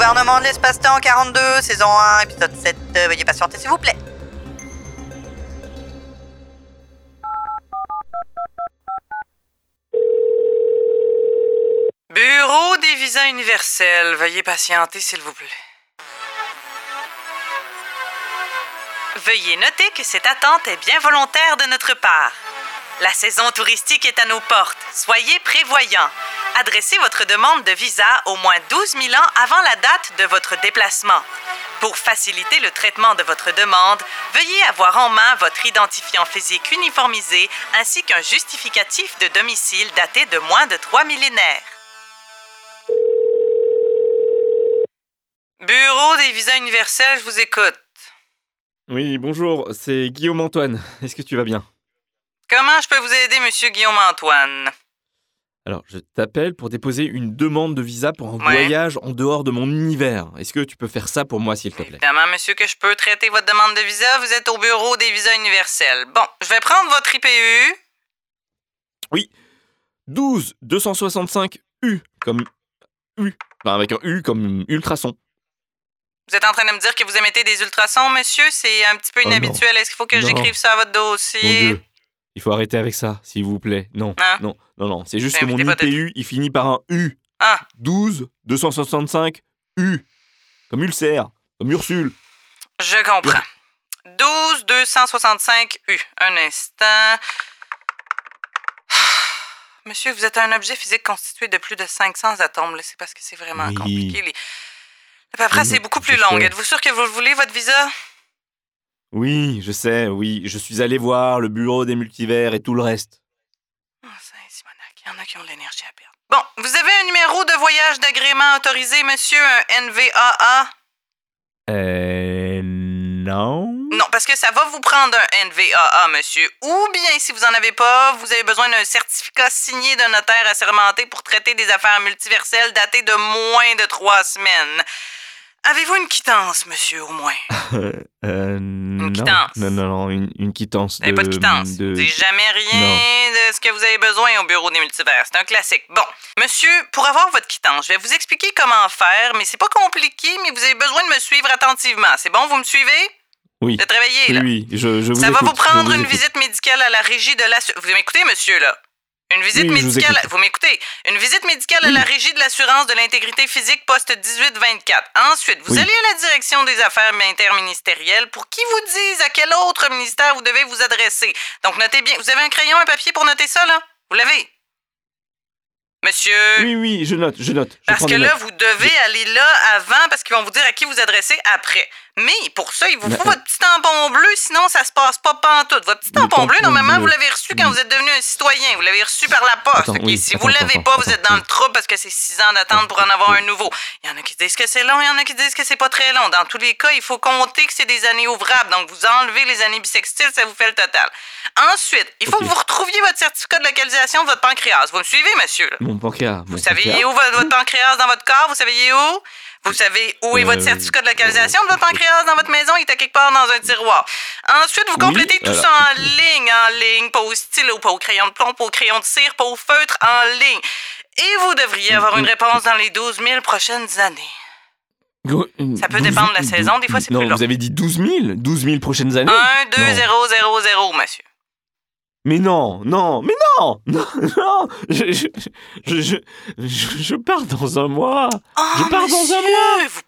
gouvernement de l'espace-temps 42, saison 1, épisode 7. Euh, Veuillez patienter, s'il vous plaît. Bureau des visas universels. Veuillez patienter, s'il vous plaît. Veuillez noter que cette attente est bien volontaire de notre part. La saison touristique est à nos portes. Soyez prévoyants. Adressez votre demande de visa au moins 12 000 ans avant la date de votre déplacement. Pour faciliter le traitement de votre demande, veuillez avoir en main votre identifiant physique uniformisé ainsi qu'un justificatif de domicile daté de moins de trois millénaires. Bureau des visas universels, je vous écoute. Oui, bonjour, c'est Guillaume Antoine. Est-ce que tu vas bien? Comment je peux vous aider, monsieur Guillaume-Antoine? Alors, je t'appelle pour déposer une demande de visa pour un Ouais. voyage en dehors de mon univers. Est-ce que tu peux faire ça pour moi, s'il te plaît? Évidemment, monsieur, que je peux traiter votre demande de visa. Vous êtes au bureau des visas universels. Bon, je vais prendre votre IPU. 12 265 U, comme U. Enfin, avec un U comme ultrason. Vous êtes en train de me dire que vous émettez des ultrasons, monsieur? C'est un petit peu Oh non. inhabituel. Est-ce qu'il faut que j'écrive ça à votre Mon dossier? Dieu. Il faut arrêter avec ça, s'il vous plaît. Non, Hein? non, non, non. C'est juste Mais que mon IPU, il finit par un U. Ah, 12 265 U. Comme ulcère, comme Ursule. je comprends. 12 265 U. Un instant. Monsieur, vous êtes un objet physique constitué de plus de 500 atomes. C'est parce que c'est vraiment Oui. compliqué. Les... La paperasse est beaucoup plus longue. Êtes-vous sûr que vous le voulez, votre visa? Oui, je sais, oui. Je suis allé voir le bureau des multivers et tout le reste. Oh, Saint-Simonac, il y en a qui ont de l'énergie à perdre. Bon, vous avez un numéro de voyage d'agrément autorisé, monsieur, un NVAA? Euh. Non. Non, parce que ça va vous prendre un NVAA, monsieur. Ou bien, si vous en avez pas, vous avez besoin d'un certificat signé d'un notaire assermenté pour traiter des affaires multiverselles datées de moins de trois semaines. Avez-vous une quittance, monsieur, au moins? Euh, euh, non. quittance? Non, non, non, une, une quittance Vous de. pas de quittance. de- Vous jamais rien de ce que vous avez besoin au bureau des multivers. C'est un classique. Bon, monsieur, pour avoir votre quittance, je vais vous expliquer comment faire, mais c'est pas compliqué, mais vous avez besoin de me suivre attentivement. C'est bon, vous me suivez? Oui. Vous êtes réveillé, Oui, là? oui, je, je vous Ça va vous prendre une écoute. visite médicale à la régie de l'assurance. Vous m'écoutez, monsieur, là? Une visite Oui, je vous médicale. Vous m'écoutez? Une visite médicale à la régie de l'assurance de l'intégrité physique poste 1824. Ensuite, vous Oui. allez à la direction des affaires interministérielles pour qu'ils vous disent à quel autre ministère vous devez vous adresser. Donc, notez bien. Vous avez un crayon, un papier pour noter ça, là? Vous l'avez? Monsieur? Oui, oui, je note, je note. je Parce que là, notes. vous devez aller là avant parce qu'ils vont vous dire à qui vous adresser après. Mais pour ça, il vous faut euh, votre petit tampon bleu, sinon ça se passe pas pantoute. Votre petit tampon bleu, normalement, vous l'avez reçu quand Mm. vous êtes devenu un citoyen. Vous l'avez reçu par la poste. Attends, ok? oui, si attends, vous l'avez pas, vous êtes dans le trouble parce que c'est six ans d'attente pour en avoir un nouveau. Il y en a qui disent que c'est long, il y en a qui disent que c'est pas très long. Dans tous les cas, il faut compter que c'est des années ouvrables. Donc, vous enlevez les années bissextiles, ça vous fait le total. Ensuite, il faut que vous retrouviez votre certificat de localisation de votre pancréas. Vous me suivez, monsieur? là? Mon pancréas. Vous savez où va votre pancréas dans votre corps? Vous savez où? Vous savez où est votre Euh, certificat de localisation de votre pancréas dans votre maison? Il est à quelque part dans un tiroir. Ensuite, vous Oui, complétez tout alors- ça en ligne, en ligne, pas au stylo, pas au crayon de plomb, pas au crayon de cire, pas au feutre, en ligne. Et vous devriez avoir une réponse dans les 12 000 prochaines années. Ça peut dépendre de la saison, des fois, c'est non, plus long. vous avez dit 12 000 12 000 prochaines années? 1, 2, Non. 0, 0, 0, monsieur. Mais non, non, mais non Non, non je, je, je, je, je- je pars dans un mois Oh, Je pars dans un monsieur, mois. Vous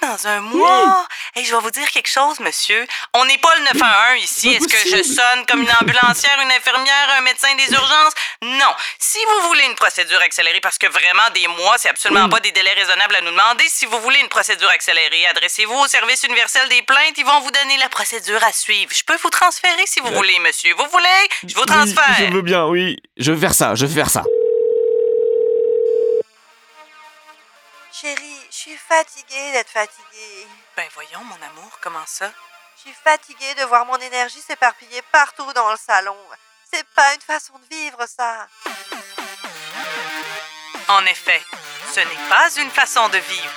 dans un mois. Et je vais vous dire quelque chose, monsieur. On n'est pas le 911 ici. Est-ce que je sonne comme une ambulancière, une infirmière, un médecin des urgences? Non. Si vous voulez une procédure accélérée, parce que vraiment des mois, c'est absolument Oui. pas des délais raisonnables à nous demander, si vous voulez une procédure accélérée, adressez-vous au service universel des plaintes. Ils vont vous donner la procédure à suivre. Je peux vous transférer si vous voulez, monsieur. Vous voulez? Je vous Oui, transfère. je veux bien, oui. Je vais faire ça, je vais faire ça. Chérie, suis fatiguée d'être fatiguée. Ben voyons, mon amour, comment ça? Je suis fatiguée de voir mon énergie s'éparpiller partout dans le salon. C'est pas une façon de vivre, ça. En effet, ce n'est pas une façon de vivre.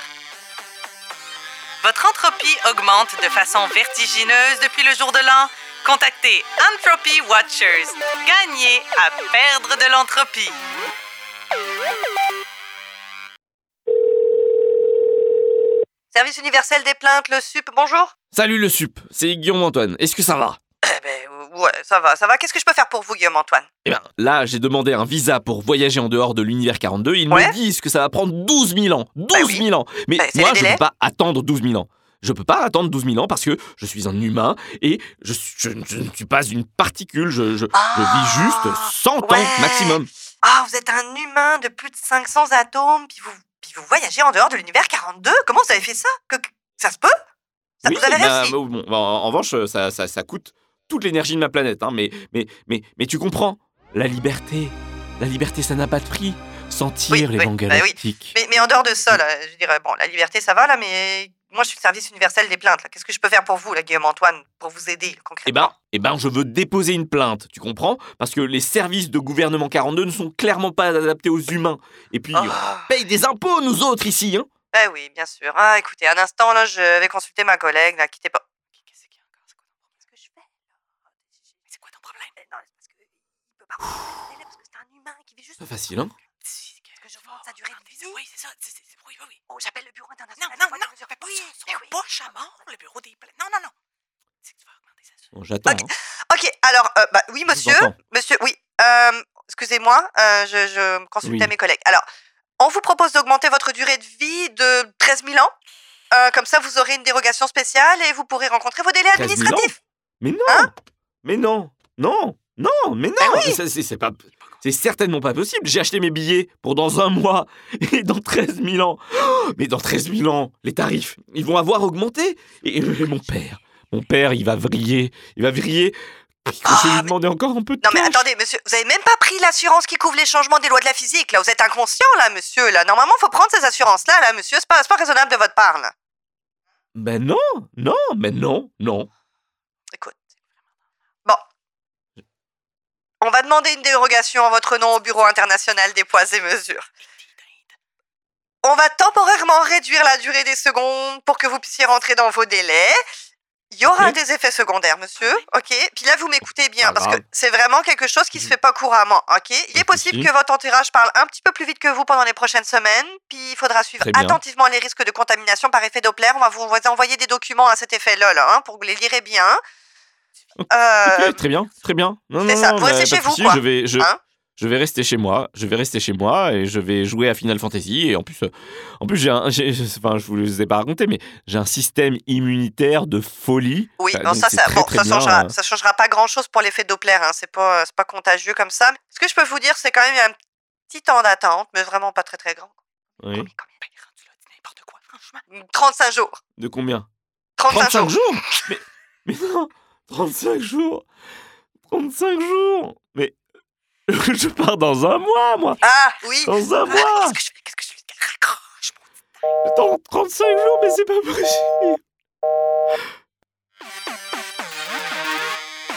Votre entropie augmente de façon vertigineuse depuis le jour de l'an. Contactez Entropy Watchers. Gagnez à perdre de l'entropie. Service universel des plaintes, le SUP, bonjour Salut le sup, c'est Guillaume Antoine. Est-ce que ça va? Eh ben, ouais, ça va, ça va. Qu'est-ce que je peux faire pour vous, Guillaume Antoine? Eh bien, là, j'ai demandé un visa pour voyager en dehors de l'univers 42. Ils Ouais. me disent que ça va prendre 12 000 ans? 12 Bah oui. 000 ans Mais Bah, moi, je ne peux pas attendre 12 000 ans. Je peux pas attendre 12 000 ans parce que je suis un humain et je, suis- je- je ne suis pas une particule. Je, je- je Ah. vis juste 100 Ouais. ans maximum. Ah, vous êtes un humain de plus de 500 atomes, puis vous, puis vous voyagez en dehors de l'univers 42 Comment vous avez fait ça? Que, Ça se peut? Ça, Oui, Vous avez bah, réussi bon, bon, en, en revanche, ça, ça, ça coûte toute l'énergie de ma planète. hein, mais, mais, mais, mais tu comprends La liberté, la liberté, ça n'a pas de prix. Sentir Oui, les oui, bah galactiques. mais, mais en dehors de ça, là, je dirais, bon, la liberté, ça va, là, mais moi, je suis le service universel des plaintes. là. Qu'est-ce que je peux faire pour vous, là, Guillaume Antoine, pour vous aider, Eh concrètement ben, eh ben, je veux déposer une plainte, tu comprends? Parce que les services de gouvernement 42 ne sont clairement pas adaptés aux humains. Et puis, on Ah. paye des impôts, nous autres, ici, hein Eh oui, bien sûr. Ah, écoutez, un instant, là, je vais consulter ma collègue, là, quittez pas. Qu'est-ce qu'il y a encore? C'est quoi ton problème? Qu'est-ce que je fais là? C'est quoi ton problème? Non, c'est parce que il peut pas parce que c'est un humain qui vit juste. C'est pas facile, hein que je durée de vie. Oui, c'est ça. Oui, oui, oui. Oh, j'appelle le bureau Non, international. non, des non, mesures. fais pas Oui, ça. mais Son oui. poche à mort, le bureau des plaintes. Non, non, non. C'est que tu vas augmenter ça. Bon, J'attends. Ok. hein. Ok, alors, euh, bah, oui, monsieur. Monsieur, oui. Euh, Excusez-moi, euh, je, je consultais Oui. mes collègues. Alors, on vous propose d'augmenter votre durée de vie de 13 000 ans. Euh, comme ça, vous aurez une dérogation spéciale et vous pourrez rencontrer vos délais 13 000 administratifs. Mais non Hein? Mais non Non Non Mais non Ben oui. C'est c'est pas... C'est certainement pas possible. J'ai acheté mes billets pour dans un mois et dans 13 000 ans. Oh, Mais dans 13 000 ans, les tarifs, ils vont avoir augmenté. Et, et mon père, mon père, il va vriller. Il va vriller. Je vais lui demander encore un peu de Non mais attendez, monsieur, vous avez même pas pris l'assurance qui couvre les changements des lois de la physique. Là, vous êtes inconscient, là, monsieur. Là, normalement, faut prendre ces assurances-là, là, monsieur. C'est pas, pas raisonnable de votre part, là. Ben non, non, mais non, non. Écoute. Bon. On va demander une dérogation en votre nom au Bureau international des poids et mesures. On va temporairement réduire la durée des secondes pour que vous puissiez rentrer dans vos délais. Il y aura des effets secondaire, monsieur. OK? Puis là, vous m'écoutez bien parce que c'est vraiment quelque chose qui se fait pas couramment. OK? Il est possible que votre entourage parle un petit peu plus vite que vous pendant les prochaines semaines. Puis il faudra suivre attentivement les risques de contamination par effet Doppler. On va vous envoyer des documents à cet effet-là, là, hein, pour que vous les lirez bien. Ok, Euh, très bien, très bien. Non, c'est non, ça. non, bah, chez vous, quoi. Je vais, je, Hein je vais rester chez moi. Je vais rester chez moi et je vais jouer à Final Fantasy. Et en plus, euh, en plus, j'ai un, j'ai- enfin, je vous les ai pas raconté, mais j'ai un système immunitaire de folie. Oui, donc ça, ça, très, bon, très ça, bien, changera, euh. ça changera pas grand-chose pour l'effet Doppler. Hein. C'est pas, c'est pas contagieux comme ça. Ce que je peux vous dire, c'est quand même il y a un petit temps d'attente, mais vraiment pas très très grand. Oui. Combien, Ben, rendu là, dis n'importe quoi, franchement. combien 35 jours. De combien? 35, 35 jours. jours? Mais, mais non 35 jours 35 jours Mais je pars dans un mois, moi Ah, oui. Dans un Ah, mois Qu'est-ce que je fais? Qu'est-ce que je fais? Raccroche, mon Dans 35 jours, mais c'est pas possible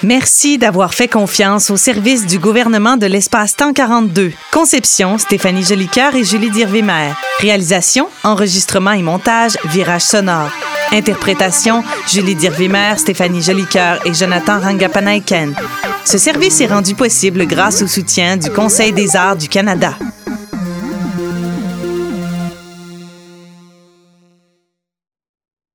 Merci d'avoir fait confiance au service du gouvernement de l'espace-temps 42. Conception, Stéphanie Jolicoeur et Julie Dirvimer. Réalisation, enregistrement et montage, Virage sonore. Interprétation, Julie Dirvimer, Stéphanie Jolicoeur et Jonathan Rangapanaiken. Ce service est rendu possible grâce au soutien du Conseil des arts du Canada.